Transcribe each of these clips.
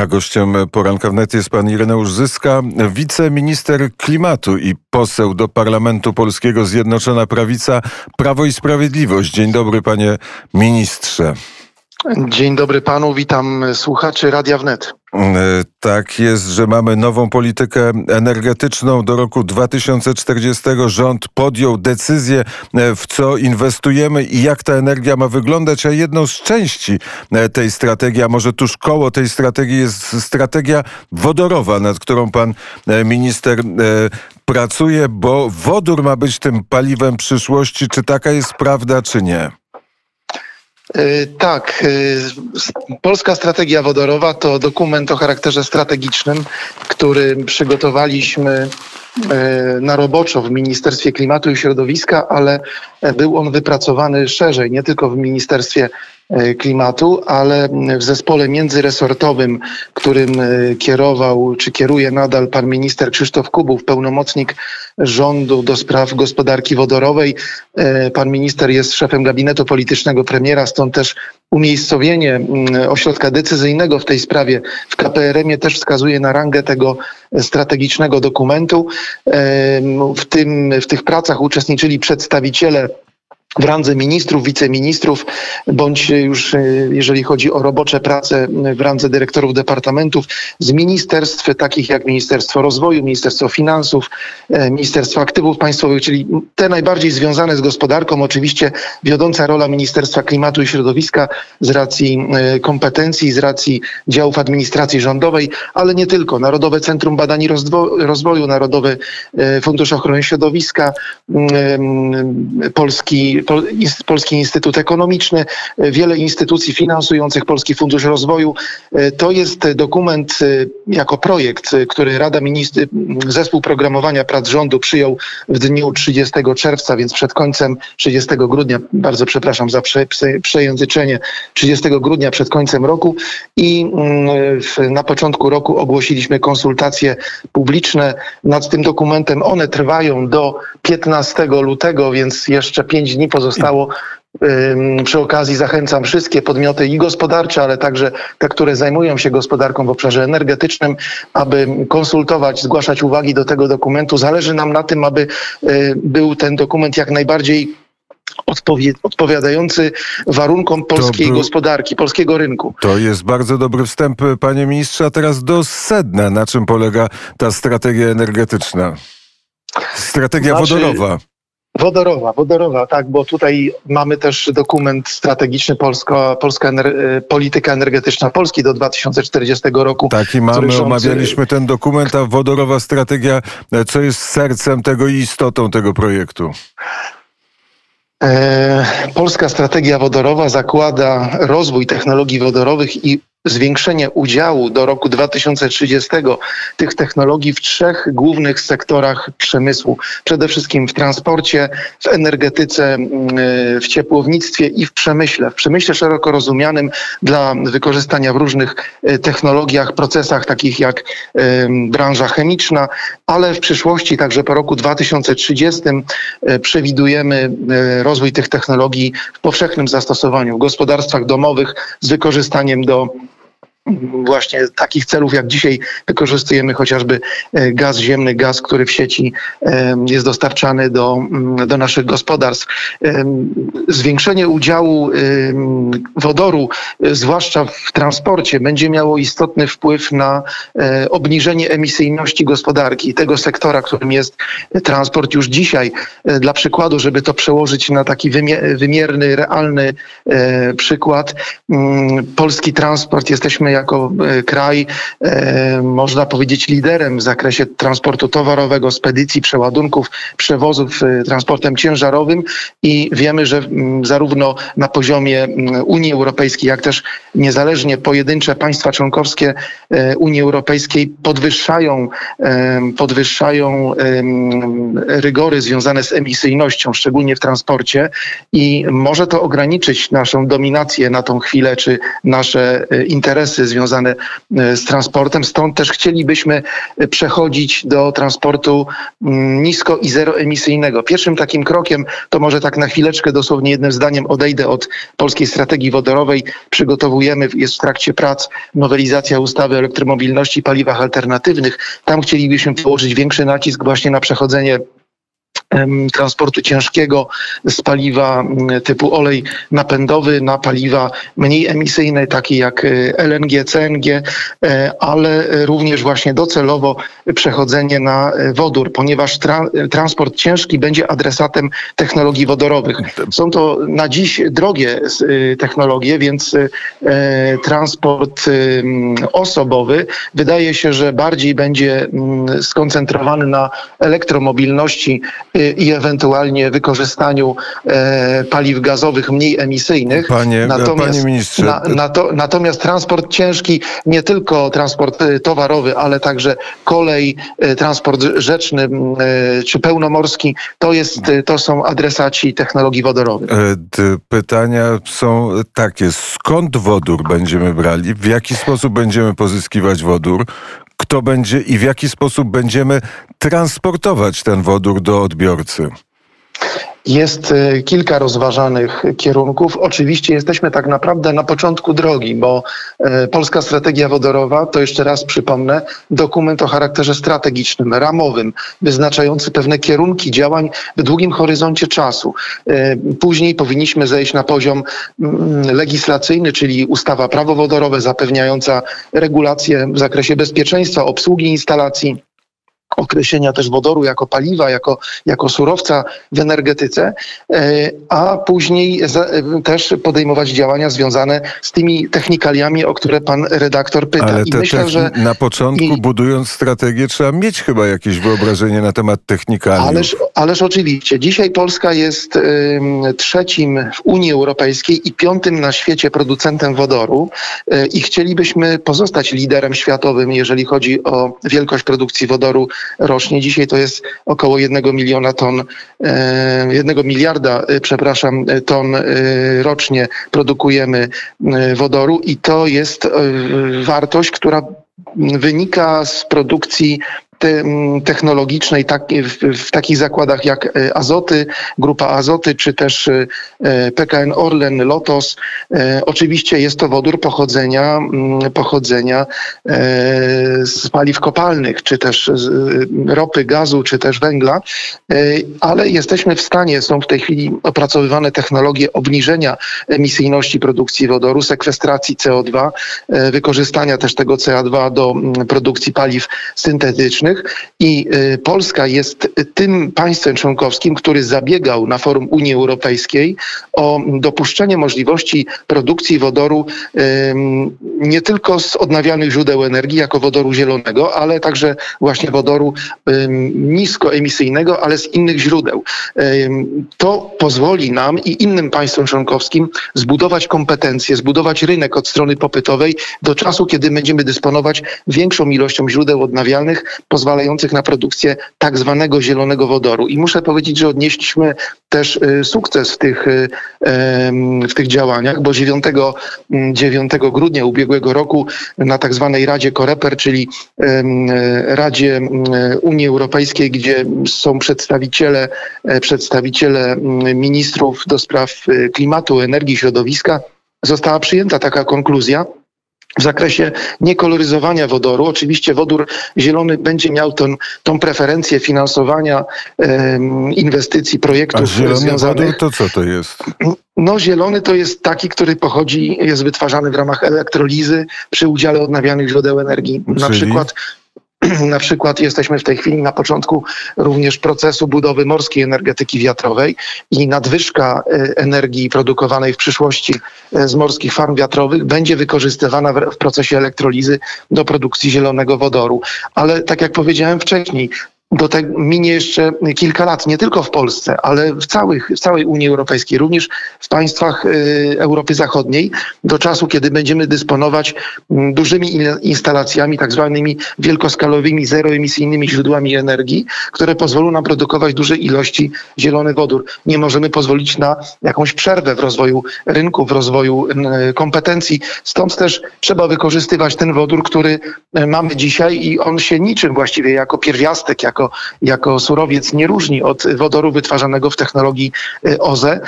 A gościem poranka wnet jest pan Ireneusz Zyska, wiceminister klimatu i poseł do Parlamentu Polskiego Zjednoczona Prawica, Prawo i Sprawiedliwość. Dzień dobry panie ministrze. Dzień dobry panu, witam słuchaczy Radia Wnet. E, tak jest, że mamy nową politykę energetyczną do roku 2040. Rząd podjął decyzję, e, w co inwestujemy i jak ta energia ma wyglądać, a jedną z części e, tej strategii, a może tuż koło tej strategii jest strategia wodorowa, nad którą pan minister pracuje, bo wodór ma być tym paliwem przyszłości. Czy taka jest prawda, czy nie? E, tak, e, Polska Strategia Wodorowa to dokument o charakterze strategicznym, który przygotowaliśmy e, na roboczo w Ministerstwie Klimatu i Środowiska, ale był on wypracowany szerzej, nie tylko w Ministerstwie klimatu, ale w zespole międzyresortowym, którym kierował czy kieruje nadal pan minister Krzysztof Kubów, pełnomocnik rządu do spraw gospodarki wodorowej. E, pan minister jest szefem gabinetu politycznego premiera, stąd też umiejscowienie ośrodka decyzyjnego w tej sprawie w KPRM-ie też wskazuje na rangę tego strategicznego dokumentu. W, tym, w tych pracach uczestniczyli przedstawiciele w randze ministrów, wiceministrów, bądź już e, jeżeli chodzi o robocze prace w randze dyrektorów departamentów z ministerstw takich jak Ministerstwo Rozwoju, Ministerstwo Finansów, e, Ministerstwo Aktywów Państwowych, czyli te najbardziej związane z gospodarką. Oczywiście wiodąca rola Ministerstwa Klimatu i Środowiska z racji e, kompetencji, z racji działów administracji rządowej, ale nie tylko. Narodowe Centrum Badań i Rozwoju, Narodowy Fundusz Ochrony Środowiska, Polski Polski Instytut Ekonomiczny, wiele instytucji finansujących Polski Fundusz Rozwoju. E, to jest dokument e, jako projekt, e, który Rada Ministrów, Zespół Programowania Prac Rządu przyjął w dniu 30 czerwca, więc przed końcem 30 grudnia, bardzo przepraszam za prze, przejęzyczenie, 30 grudnia przed końcem roku i mm, na początku roku ogłosiliśmy konsultacje publiczne nad tym dokumentem. One trwają do 15 lutego, więc jeszcze 5 dni pozostało. Przy okazji zachęcam wszystkie podmioty i gospodarcze, ale także te, które zajmują się gospodarką w obszarze energetycznym, aby konsultować, zgłaszać uwagi do tego dokumentu. Zależy nam na tym, aby y, był ten dokument jak najbardziej odpowiadający warunkom polskiej był, gospodarki, polskiego rynku. To jest bardzo dobry wstęp, panie ministrze. A teraz do sedna. Na czym polega ta strategia energetyczna? Strategia znaczy, wodorowa. Wodorowa, wodorowa, tak, bo tutaj mamy też dokument strategiczny Polska, Polska ener Polityka Energetyczna Polski do 2040 roku. Tak, i mamy, rząd... omawialiśmy ten dokument, a wodorowa strategia, co jest sercem tego i istotą tego projektu? E, Polska strategia wodorowa zakłada rozwój technologii wodorowych i zwiększenie udziału do roku 2030 tych technologii w trzech głównych sektorach przemysłu. Przede wszystkim w transporcie, w energetyce, mm, w ciepłownictwie i w przemyśle. W przemyśle szeroko rozumianym dla wykorzystania w różnych e, technologiach, procesach takich jak branża chemiczna, ale w przyszłości, także po roku 2030 e, przewidujemy e, rozwój tych technologii w powszechnym zastosowaniu w gospodarstwach domowych z wykorzystaniem do właśnie takich celów, jak dzisiaj wykorzystujemy chociażby e, gaz ziemny, gaz, który w sieci e, jest dostarczany do, mm, do naszych gospodarstw. E, zwiększenie udziału wodoru, zwłaszcza w transporcie, będzie miało istotny wpływ na obniżenie emisyjności gospodarki tego sektora, którym jest transport już dzisiaj. Dla przykładu, żeby to przełożyć na taki wymierny, realny przykład, mm, polski transport jesteśmy jako e, kraj, e, można powiedzieć, liderem w zakresie transportu towarowego, spedycji, przeładunków, przewozów e, transportem ciężarowym i wiemy, że zarówno na poziomie Unii Europejskiej, jak też niezależnie pojedyncze państwa członkowskie Unii Europejskiej podwyższają, podwyższają rygory związane z emisyjnością, szczególnie w transporcie i może to ograniczyć naszą dominację na tą chwilę, czy nasze interesy związane e, z transportem. Stąd też chcielibyśmy przechodzić do transportu mm, nisko i zeroemisyjnego. Pierwszym takim krokiem, to może tak na chwileczkę, dosłownie jednym zdaniem odejdę od polskiej strategii wodorowej. Przygotowujemy, jest w trakcie prac nowelizacja ustawy o elektromobilności i paliwach alternatywnych. Tam chcielibyśmy położyć większy nacisk właśnie na przechodzenie transportu ciężkiego z paliwa typu olej napędowy na paliwa mniej emisyjne, takie jak e, LNG, CNG, e, ale również właśnie docelowo przechodzenie na e, wodór, ponieważ tra transport ciężki będzie adresatem technologii wodorowych. Są to na dziś drogie technologie, więc transport osobowy wydaje się, że bardziej będzie skoncentrowany na elektromobilności i ewentualnie wykorzystaniu e, paliw gazowych mniej emisyjnych. Panie, natomiast, panie ministrze. Na, na to, natomiast transport ciężki, nie tylko transport e, towarowy, ale także kolej, e, transport rzeczny czy pełnomorski, to, jest, to są adresaci technologii wodorowych. Pytania są takie. Skąd wodór będziemy brali? W jaki sposób będziemy pozyskiwać wodór? Kto będzie i w jaki sposób będziemy transportować ten wodór do odbiorcy. Jest e, kilka rozważanych kierunków. Oczywiście jesteśmy tak naprawdę na początku drogi, bo e, Polska Strategia Wodorowa, to jeszcze raz przypomnę, dokument o charakterze strategicznym, ramowym, wyznaczający pewne kierunki działań w długim horyzoncie czasu. E, później powinniśmy zejść na poziom mm, legislacyjny, czyli ustawa prawo wodorowe zapewniająca regulacje w zakresie bezpieczeństwa, obsługi instalacji określenia też wodoru jako paliwa, jako, jako surowca w energetyce, e, a później e, też podejmować działania związane z tymi technikaliami, o które pan redaktor pyta. Ale I myślę, że na początku i, budując strategię trzeba mieć chyba jakieś wyobrażenie na temat technikali. Ależ, ależ oczywiście. Dzisiaj Polska jest trzecim w Unii Europejskiej i piątym na świecie producentem wodoru y, i chcielibyśmy pozostać liderem światowym, jeżeli chodzi o wielkość produkcji wodoru rocznie. Dzisiaj to jest około jednego miliona ton, e, jednego miliarda, e, przepraszam, e, ton rocznie produkujemy wodoru i to jest wartość, która wynika z produkcji technologicznej tak, w, w, takich zakładach jak e, Azoty, Grupa Azoty, czy też e, e, PKN Orlen, Lotos. Oczywiście jest to wodór pochodzenia, pochodzenia z paliw kopalnych, czy też ropy, gazu, czy też węgla, ale jesteśmy w stanie, są w tej chwili opracowywane technologie obniżenia emisyjności produkcji wodoru, sekwestracji CO2, wykorzystania też tego CO2 do produkcji paliw syntetycznych i y, Polska jest tym państwem członkowskim, który zabiegał na forum Unii Europejskiej o dopuszczenie możliwości produkcji wodoru nie tylko z odnawialnych źródeł energii jako wodoru zielonego, ale także właśnie wodoru niskoemisyjnego, ale z innych źródeł. To pozwoli nam i innym państwom członkowskim zbudować kompetencje, zbudować rynek od strony popytowej do czasu, kiedy będziemy dysponować większą ilością źródeł odnawialnych, pozwalających na produkcję tak zwanego zielonego wodoru. I muszę powiedzieć, że odnieśliśmy też y, sukces w tych, y, w tych działaniach, bo 9, 9 mm, grudnia ubiegłego roku na tak zwanej Radzie Koreper, czyli Radzie mm, Unii Europejskiej, gdzie są przedstawiciele, e, przedstawiciele ministrów do spraw klimatu, energii, środowiska, została przyjęta taka konkluzja, w zakresie niekoloryzowania wodoru. Oczywiście wodór zielony będzie miał tą, tą preferencję finansowania um, inwestycji, projektów A zielony związanych. Wodór to co to jest? No zielony to jest taki, który pochodzi, jest wytwarzany w ramach elektrolizy przy udziale odnawialnych źródeł energii. Czyli? Na przykład na przykład jesteśmy w tej chwili na początku również procesu budowy morskiej energetyki wiatrowej i nadwyżka e, energii produkowanej w przyszłości e, z morskich farm wiatrowych będzie wykorzystywana w procesie elektrolizy do produkcji zielonego wodoru. Ale tak jak powiedziałem wcześniej, do tego minie jeszcze kilka lat, nie tylko w Polsce, ale w, całych, w całej Unii Europejskiej, również w państwach y, Europy Zachodniej, do czasu, kiedy będziemy dysponować mm, dużymi instalacjami, tak zwanymi wielkoskalowymi, zeroemisyjnymi źródłami energii, które pozwolą nam produkować duże ilości zielony wodór. Nie możemy pozwolić na jakąś przerwę w rozwoju rynku, w rozwoju kompetencji. Stąd też trzeba wykorzystywać ten wodór, który y, mamy dzisiaj i on się niczym właściwie jako pierwiastek, jako jako, surowiec nie różni od wodoru wytwarzanego w technologii y, OZE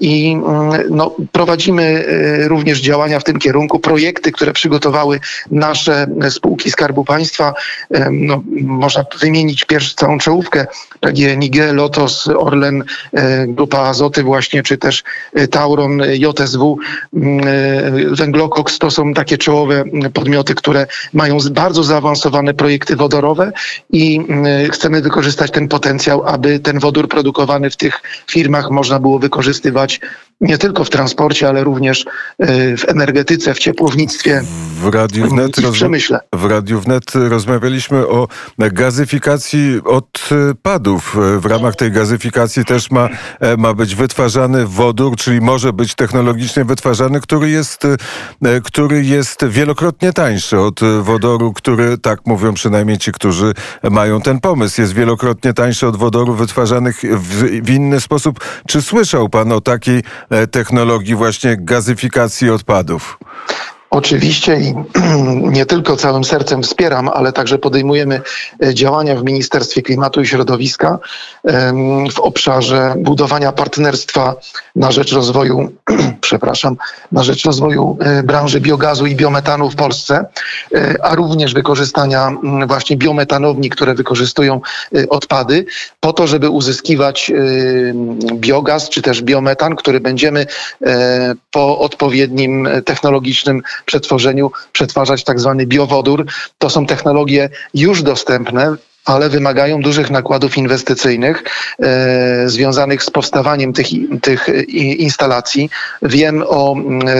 i mm, no, prowadzimy y, również działania w tym kierunku, projekty, które przygotowały nasze spółki Skarbu Państwa. E, no, można wymienić pierwszą całą czołówkę, PGNiG, Lotos, Orlen, e, Grupa Azoty właśnie, czy też Tauron, JSW, mm, Węglokoks to są takie czołowe podmioty, które mają bardzo zaawansowane projekty wodorowe i mm, chcemy wykorzystać ten potencjał, aby ten wodór produkowany w tych firmach można było wykorzystywać nie tylko w transporcie, ale również y, w energetyce, w ciepłownictwie, w Radiu Wnet, w przemyśle. W Radiu Wnet rozmawialiśmy o gazyfikacji odpadów. W ramach tej gazyfikacji też ma, e, ma być wytwarzany wodór, czyli może być technologicznie wytwarzany, który jest, e, który jest wielokrotnie tańszy od wodoru, który, tak mówią przynajmniej ci, którzy mają ten pomysł, jest wielokrotnie tańszy od wodoru wytwarzanych w, w inny sposób. Czy słyszał pan o takiej e, technologii właśnie gazyfikacji odpadów? Oczywiście i nie tylko całym sercem wspieram, ale także podejmujemy e, działania w Ministerstwie Klimatu i Środowiska w obszarze budowania partnerstwa na rzecz rozwoju, przepraszam, na rzecz rozwoju e, branży biogazu i biometanu w Polsce, e, a również wykorzystania właśnie biometanowni, które wykorzystują odpady, po to, żeby uzyskiwać biogaz czy też biometan, który będziemy po odpowiednim technologicznym przetworzeniu przetwarzać tak zwany biowodór. To są technologie już dostępne ale wymagają dużych nakładów inwestycyjnych e, związanych z powstawaniem tych, tych instalacji. Wiem o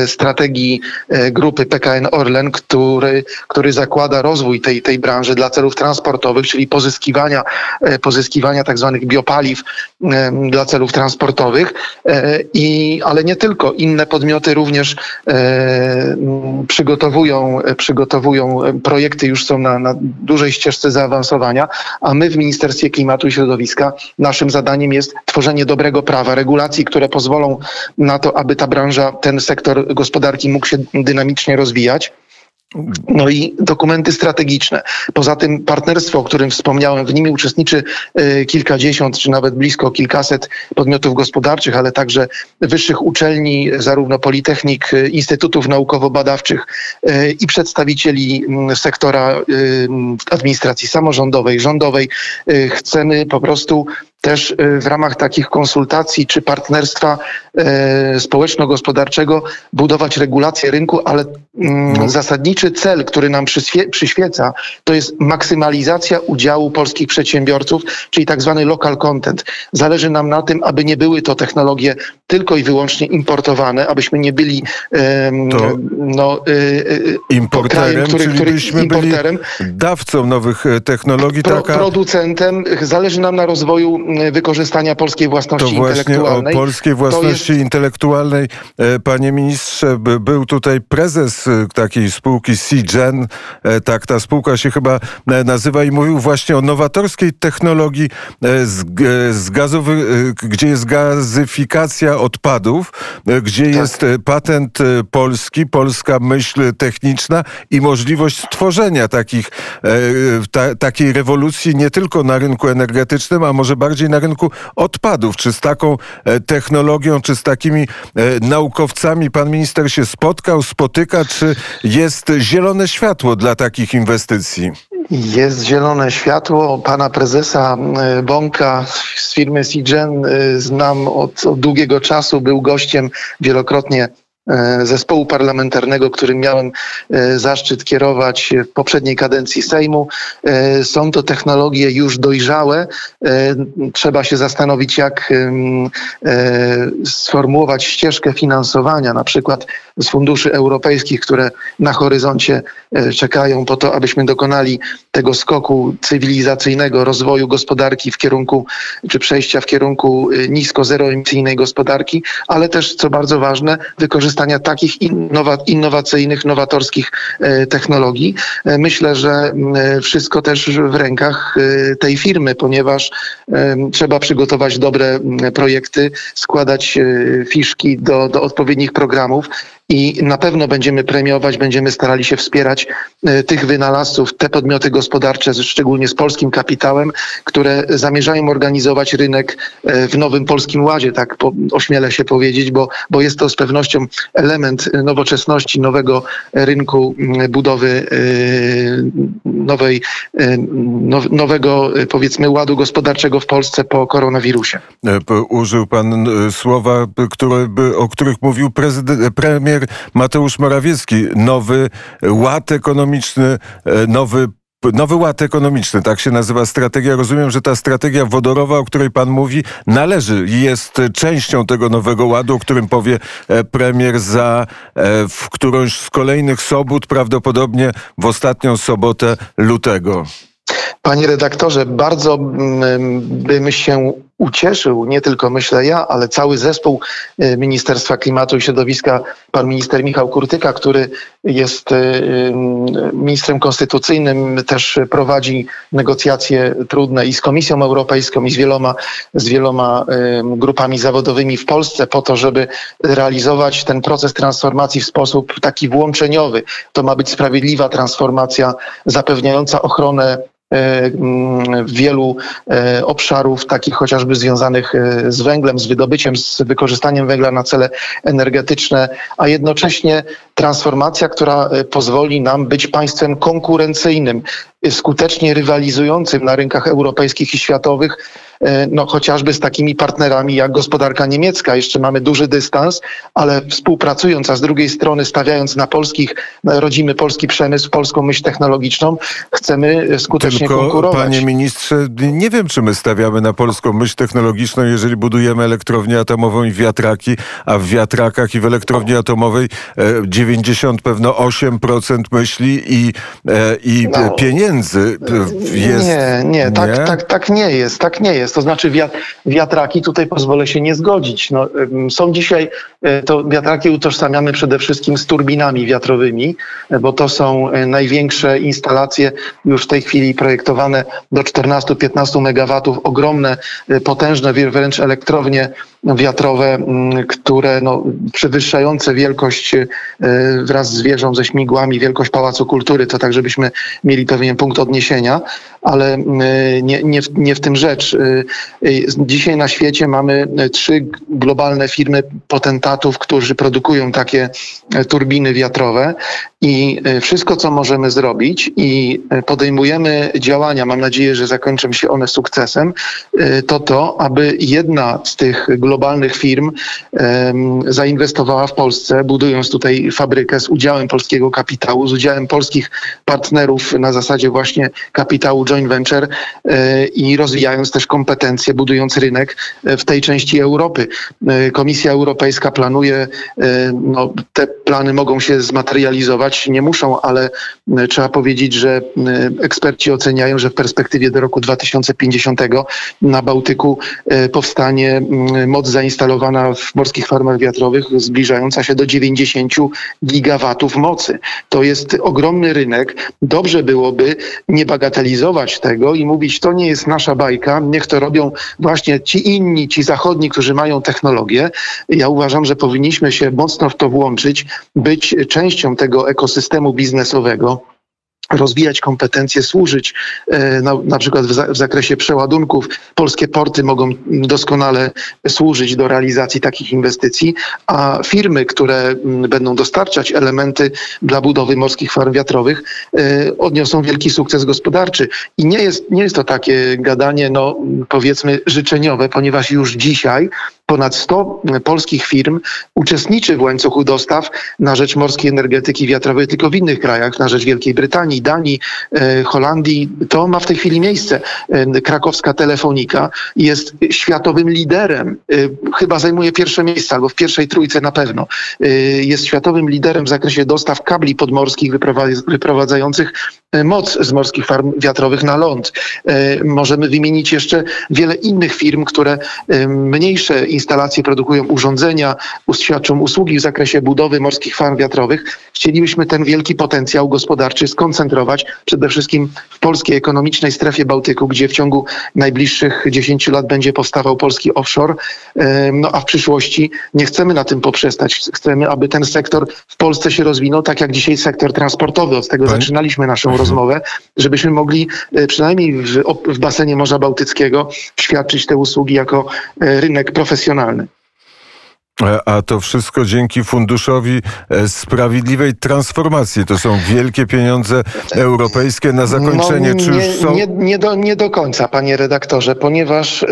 strategii e, grupy PKN Orlen, który, który zakłada rozwój tej, tej branży dla celów transportowych, czyli pozyskiwania, e, pozyskiwania tak zwanych biopaliw e, dla celów transportowych, e, i, ale nie tylko. Inne podmioty również e, przygotowują, przygotowują projekty, już są na, na dużej ścieżce zaawansowania a my w Ministerstwie Klimatu i Środowiska naszym zadaniem jest tworzenie dobrego prawa, regulacji, które pozwolą na to, aby ta branża, ten sektor gospodarki mógł się dynamicznie rozwijać. No i dokumenty strategiczne. Poza tym partnerstwo, o którym wspomniałem, w nim uczestniczy y, kilkadziesiąt czy nawet blisko kilkaset podmiotów gospodarczych, ale także wyższych uczelni, zarówno politechnik, y, instytutów naukowo-badawczych y, i przedstawicieli mm, sektora administracji samorządowej, rządowej. Chcemy po prostu też y, w ramach takich konsultacji czy partnerstwa y, społeczno-gospodarczego budować regulacje rynku, ale mm, no. zasadniczy cel, który nam przyświeca, to jest maksymalizacja udziału polskich przedsiębiorców, czyli tak zwany local content. Zależy nam na tym, aby nie były to technologie tylko i wyłącznie importowane, abyśmy nie byli to no, y, importerem, krajem, który, byśmy importerem, byli dawcą nowych e, technologii. Pro, taka... Producentem. Zależy nam na rozwoju wykorzystania polskiej własności to właśnie intelektualnej. O polskiej własności jest... intelektualnej, e, panie ministrze, był tutaj prezes e, takiej spółki CGen, e, tak ta spółka się chyba nazywa i mówił właśnie o nowatorskiej technologii z, z gazowy, gdzie jest gazyfikacja odpadów, gdzie tak. jest patent polski, polska myśl techniczna i możliwość stworzenia takich, ta, takiej rewolucji nie tylko na rynku energetycznym, a może bardziej bardziej na rynku odpadów. Czy z taką e, technologią, czy z takimi e, naukowcami pan minister się spotkał, spotyka, czy jest zielone światło dla takich inwestycji? Jest zielone światło. Pana prezesa e, Bąka z firmy Sigen znam od, od długiego czasu. Był gościem wielokrotnie zespołu parlamentarnego, którym miałem e, zaszczyt kierować w poprzedniej kadencji Sejmu. E, są to technologie już dojrzałe. Trzeba się zastanowić, jak sformułować ścieżkę finansowania, na przykład z funduszy europejskich, które na horyzoncie e, czekają po to, abyśmy dokonali tego skoku cywilizacyjnego rozwoju gospodarki w kierunku, czy przejścia w kierunku e, nisko-zeroemisyjnej gospodarki, ale też, co bardzo ważne, wykorzystania takich innowacyjnych, nowatorskich e, technologii. Myślę, że wszystko też w rękach tej firmy, ponieważ trzeba przygotować dobre projekty, składać fiszki do, do odpowiednich programów i na pewno będziemy premiować, będziemy starali się wspierać e, tych wynalazców, te podmioty gospodarcze, szczególnie z polskim kapitałem, które zamierzają organizować rynek e, w nowym polskim ładzie, tak ośmielę się powiedzieć, bo, bo jest to z pewnością element nowoczesności, nowego rynku budowy e, nowej, nowego powiedzmy ładu gospodarczego w Polsce po koronawirusie. Użył pan słowa, które, o których mówił prezydent, premier Mateusz Morawiecki. Nowy ład ekonomiczny, e, nowy Nowy Ład Ekonomiczny, tak się nazywa strategia. Rozumiem, że ta strategia wodorowa, o której pan mówi, należy i jest częścią tego nowego ładu, o którym powie e, premier za e, w którąś z kolejnych sobot, prawdopodobnie w ostatnią sobotę lutego. Panie redaktorze, bardzo mm, bym się ucieszył, nie tylko myślę ja, ale cały zespół y, Ministerstwa Klimatu i Środowiska, pan minister Michał Kurtyka, który jest y, y, ministrem konstytucyjnym, też prowadzi negocjacje trudne i z Komisją Europejską, i z wieloma, z wieloma grupami zawodowymi w Polsce po to, żeby realizować ten proces transformacji w sposób taki włączeniowy. To ma być sprawiedliwa transformacja zapewniająca ochronę wielu e, obszarów, takich chociażby związanych e, z węglem, z wydobyciem, z wykorzystaniem węgla na cele energetyczne, a jednocześnie transformacja, która pozwoli nam być państwem konkurencyjnym, skutecznie rywalizującym na rynkach europejskich i światowych E, no chociażby z takimi partnerami jak gospodarka niemiecka. Jeszcze mamy duży dystans, ale współpracując, a z drugiej strony stawiając na polskich, na rodzimy polski przemysł, polską myśl technologiczną, chcemy skutecznie Tylko, konkurować. Panie ministrze, nie wiem, czy my stawiamy na polską myśl technologiczną, jeżeli budujemy elektrownię atomową i wiatraki, a w wiatrakach i w elektrowni atomowej 90 e, pewno 8% myśli i, e, i no, pieniędzy jest. Nie, nie, tak, nie? Tak, tak nie jest, tak nie jest To znaczy wiatraki, tutaj pozwolę się nie zgodzić. No, są dzisiaj, e, to wiatraki utożsamiamy przede wszystkim z turbinami wiatrowymi, e, bo to są e, największe instalacje już w tej chwili projektowane do 14-15 MW, ogromne, potężne wręcz elektrownie wiatrowe, które no, przewyższające wielkość wraz z wieżą ze śmigłami, wielkość Pałacu Kultury, to tak, żebyśmy mieli pewien punkt odniesienia, ale nie, nie, w, nie w tym rzecz. Y, dzisiaj na świecie mamy y, trzy globalne firmy potentatów, którzy produkują takie y, turbiny wiatrowe i wszystko, co możemy zrobić i podejmujemy działania, mam nadzieję, że zakończą się one sukcesem, to to, aby jedna z tych globalnych firm zainwestowała w Polsce, budując tutaj fabrykę z udziałem polskiego kapitału, z udziałem polskich partnerów na zasadzie właśnie kapitału joint venture i rozwijając też kompetencje budując rynek e, w tej części Europy. E, Komisja Europejska planuje, e, no, te plany mogą się zmaterializować, nie muszą, ale trzeba powiedzieć, że eksperci oceniają, że w perspektywie do roku 2050 na Bałtyku powstanie moc zainstalowana w morskich farmach wiatrowych zbliżająca się do 90 gigawatów mocy. To jest ogromny rynek. Dobrze byłoby nie bagatelizować tego i mówić, to nie jest nasza bajka, niech to robią właśnie ci inni, ci zachodni, którzy mają technologię. Ja uważam, że powinniśmy się mocno w to włączyć, być częścią tego ekosystemu biznesowego rozwijać kompetencje, służyć e, na, na przykład w, za, w, zakresie przeładunków. Polskie porty mogą doskonale służyć do realizacji takich inwestycji, a firmy, które będą dostarczać elementy dla budowy morskich farm wiatrowych, e, odniosą wielki sukces gospodarczy. I nie jest, nie jest to takie gadanie, no powiedzmy, życzeniowe, ponieważ już dzisiaj ponad 100 polskich firm uczestniczy w łańcuchu dostaw na rzecz morskiej energetyki wiatrowej, tylko w innych krajach, na rzecz Wielkiej Brytanii, Szwecji, Danii, Holandii, to ma w tej chwili miejsce. Krakowska Telefonika jest światowym liderem, chyba zajmuje pierwsze miejsce, albo w pierwszej trójce na pewno. Jest światowym liderem w zakresie dostaw kabli podmorskich wyprowadzających moc z morskich farm wiatrowych na ląd. Możemy wymienić jeszcze wiele innych firm, które mniejsze instalacje produkują urządzenia, świadczą usługi w zakresie budowy morskich farm wiatrowych. Chcielibyśmy ten wielki potencjał gospodarczy skoncentrować przede wszystkim w polskiej ekonomicznej strefie Bałtyku, gdzie w ciągu najbliższych 10 lat będzie powstawał polski offshore. No a w przyszłości nie chcemy na tym poprzestać. Chcemy, aby ten sektor w Polsce się rozwinął, tak jak dzisiaj sektor transportowy. Od tego zaczynaliśmy naszą mhm. rozmowę, żebyśmy mogli e, przynajmniej w, w basenie Morza Bałtyckiego świadczyć te usługi jako e, rynek profesjonalny. E, a to wszystko dzięki Funduszowi e, Sprawiedliwej Transformacji. To są wielkie pieniądze europejskie na zakończenie. No, nie, Czy już są... nie, nie, do, nie do końca, panie redaktorze, ponieważ y,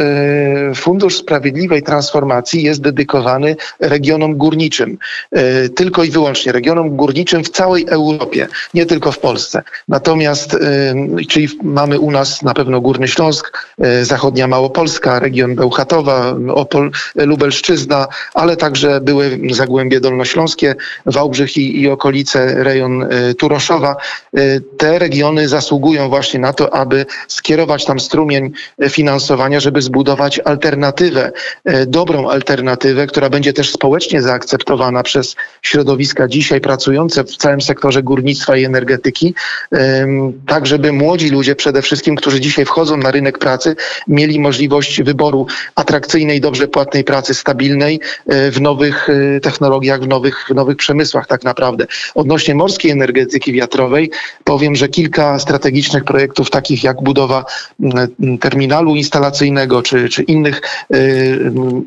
Fundusz Sprawiedliwej Transformacji jest dedykowany regionom górniczym. Y, tylko i wyłącznie regionom górniczym w całej Europie, nie tylko w Polsce. Natomiast, y, czyli mamy u nas na pewno Górny Śląsk, zachodnia Małopolska, region Bełchatowa, Opol, Lubelszczyzna, ale także były Zagłębie Dolnośląskie, Wałbrzych i, i okolice, rejon y, Turoszowa. Y, te regiony zasługują właśnie na to, aby skierować tam strumień finansowania, żeby zbudować alternatywę, y, dobrą alternatywę, która będzie też społecznie zaakceptowana przez środowiska dzisiaj pracujące w całym sektorze górnictwa i energetyki, tak żeby młodzi ludzie przede wszystkim, którzy dzisiaj wchodzą na rynek pracy, mieli możliwość wyboru atrakcyjnej, dobrze płatnej pracy, stabilnej, w nowych y, technologiach, w nowych, w nowych przemysłach tak naprawdę. Odnośnie morskiej energetyki wiatrowej powiem, że kilka strategicznych projektów takich jak budowa terminalu instalacyjnego czy, czy innych y,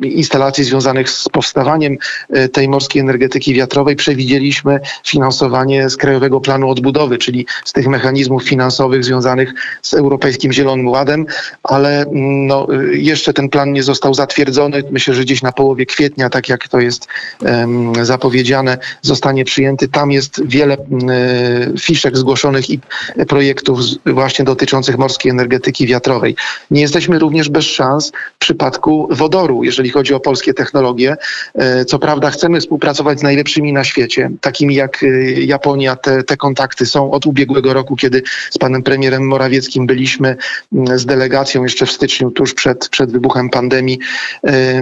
instalacji związanych z powstawaniem y, tej morskiej energetyki wiatrowej przewidzieliśmy finansowanie z Krajowego Planu Odbudowy, czyli z tych mechanizmów finansowych związanych z Europejskim Zielonym Ładem, ale no, jeszcze ten plan nie został zatwierdzony. Myślę, że gdzieś na połowie kwietnia, tak jak to jest zapowiedziane, zostanie przyjęty. Tam jest wiele fiszek zgłoszonych i projektów właśnie dotyczących morskiej energetyki wiatrowej. Nie jesteśmy również bez szans w przypadku wodoru, jeżeli chodzi o polskie technologie. E, co prawda chcemy współpracować z najlepszymi na świecie, takimi jak e, Japonia. Te, te kontakty są od ubiegłego roku, kiedy z panem premierem Morawieckim byliśmy z delegacją jeszcze w styczniu, tuż przed, przed wybuchem pandemii, e,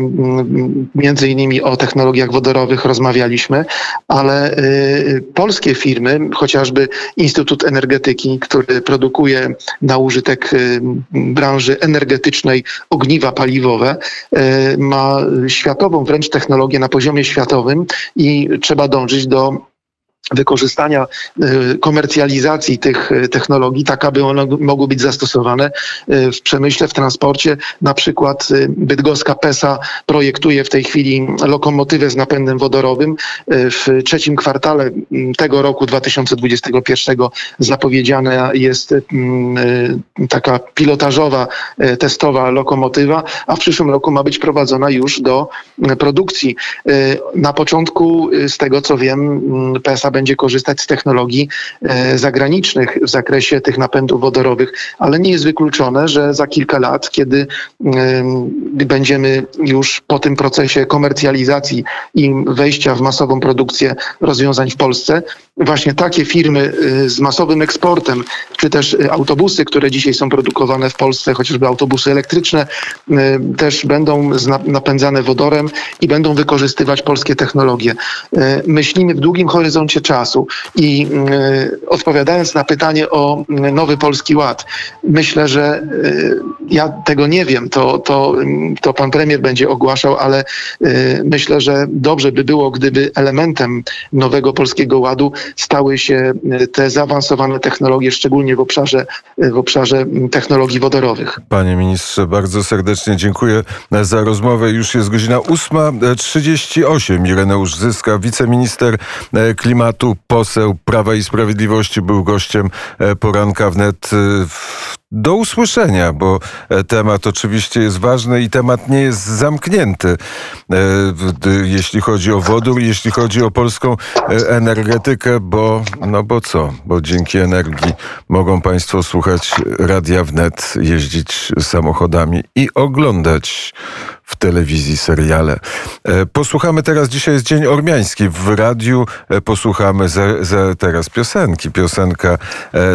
między innymi o technologiach wodorowych rozmawialiśmy, ale y, polskie firmy, chociażby Instytut Energetyki, który produkuje na użytek y, branży energetycznej ogniwa paliwowe, y, ma światową wręcz technologię na poziomie światowym i trzeba dążyć do wykorzystania y, komercjalizacji tych y, technologii, tak aby one mogły być zastosowane y, w przemyśle, w transporcie. Na przykład bydgoska PESA projektuje w tej chwili lokomotywę z napędem wodorowym. W trzecim kwartale tego roku 2021 zapowiedziana jest taka pilotażowa, testowa lokomotywa, a w przyszłym roku ma być prowadzona już do produkcji. Na początku, z tego co wiem, PESA będzie będzie korzystać z technologii e, zagranicznych w zakresie tych napędów wodorowych, ale nie jest wykluczone, że za kilka lat, kiedy będziemy już po tym procesie komercjalizacji i wejścia w masową produkcję rozwiązań w Polsce, właśnie takie firmy y, z masowym eksportem, czy też y, autobusy, które dzisiaj są produkowane w Polsce, chociażby autobusy elektryczne, też będą napędzane wodorem i będą wykorzystywać polskie technologie. Myślimy w długim horyzoncie czasu i odpowiadając na pytanie o nowy Polski Ład, myślę, że ja tego nie wiem, to, to, to pan premier będzie ogłaszał, ale myślę, że dobrze by było, gdyby elementem nowego Polskiego Ładu stały się te zaawansowane technologie, szczególnie w obszarze, w obszarze technologii wodorowych. Panie ministrze, bardzo serdecznie dziękuję za rozmowę. Już jest godzina 8.38. Ireneusz Zyska, wiceminister klimatu. Tematu. Poseł Prawa i Sprawiedliwości był gościem e, poranka wnet. e, w- Do usłyszenia, bo e, temat oczywiście jest ważny i temat nie jest zamknięty. E, Jeśli chodzi o wodór, jeśli chodzi o polską e, energetykę, bo no bo co? Bo dzięki energii mogą Państwo słuchać radia wnet, jeździć samochodami i oglądać w telewizji seriale. Posłuchamy teraz, dzisiaj jest Dzień Ormiański. W radiu posłuchamy za, za teraz piosenki. Piosenka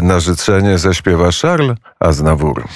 na życzenie zaśpiewa Charles Азнавур.